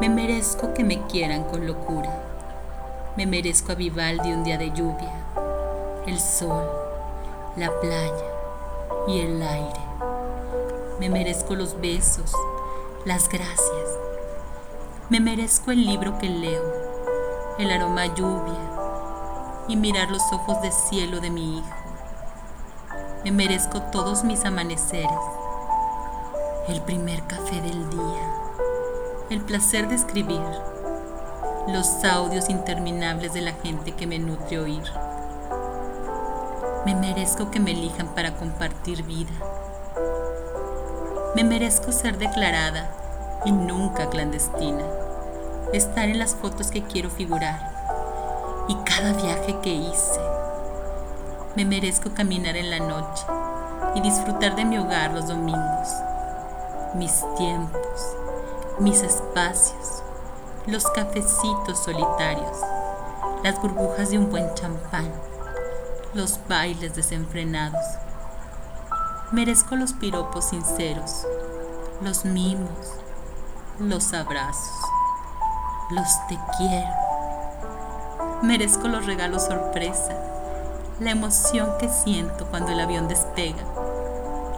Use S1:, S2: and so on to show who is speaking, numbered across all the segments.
S1: Me merezco que me quieran con locura. Me merezco a Vivaldi un día de lluvia, el sol, la playa y el aire. Me merezco los besos, las gracias. Me merezco el libro que leo, el aroma lluvia y mirar los ojos de cielo de mi hijo. Me merezco todos mis amaneceres, el primer café del día el placer de escribir, los audios interminables de la gente que me nutre oír. Me merezco que me elijan para compartir vida. Me merezco ser declarada y nunca clandestina, estar en las fotos que quiero figurar y cada viaje que hice. Me merezco caminar en la noche y disfrutar de mi hogar los domingos, mis tiempos mis espacios, los cafecitos solitarios, las burbujas de un buen champán, los bailes desenfrenados. Merezco los piropos sinceros, los mimos, los abrazos, los te quiero. Merezco los regalos sorpresa, la emoción que siento cuando el avión despega,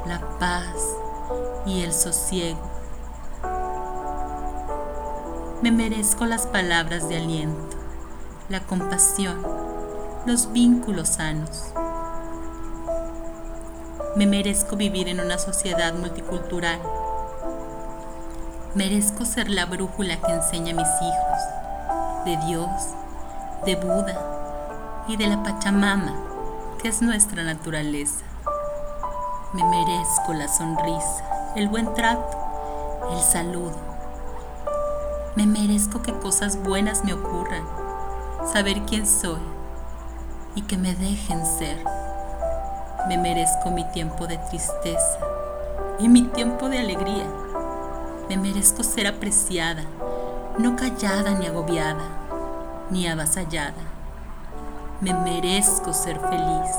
S1: la paz y el sosiego me merezco las palabras de aliento, la compasión, los vínculos sanos. Me merezco vivir en una sociedad multicultural. Merezco ser la brújula que enseña a mis hijos de Dios, de Buda y de la Pachamama, que es nuestra naturaleza. Me merezco la sonrisa, el buen trato, el saludo me merezco que cosas buenas me ocurran, saber quién soy y que me dejen ser. Me merezco mi tiempo de tristeza y mi tiempo de alegría. Me merezco ser apreciada, no callada ni agobiada, ni avasallada. Me merezco ser feliz,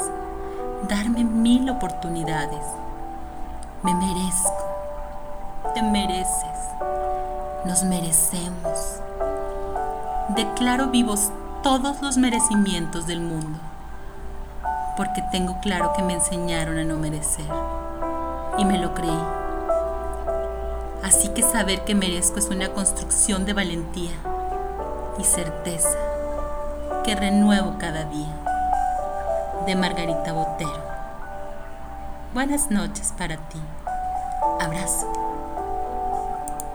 S1: darme mil oportunidades. Me merezco, te mereces nos merecemos. Declaro vivos todos los merecimientos del mundo, porque tengo claro que me enseñaron a no merecer y me lo creí. Así que saber que merezco es una construcción de valentía y certeza que renuevo cada día. De Margarita Botero. Buenas noches para ti. Abrazo.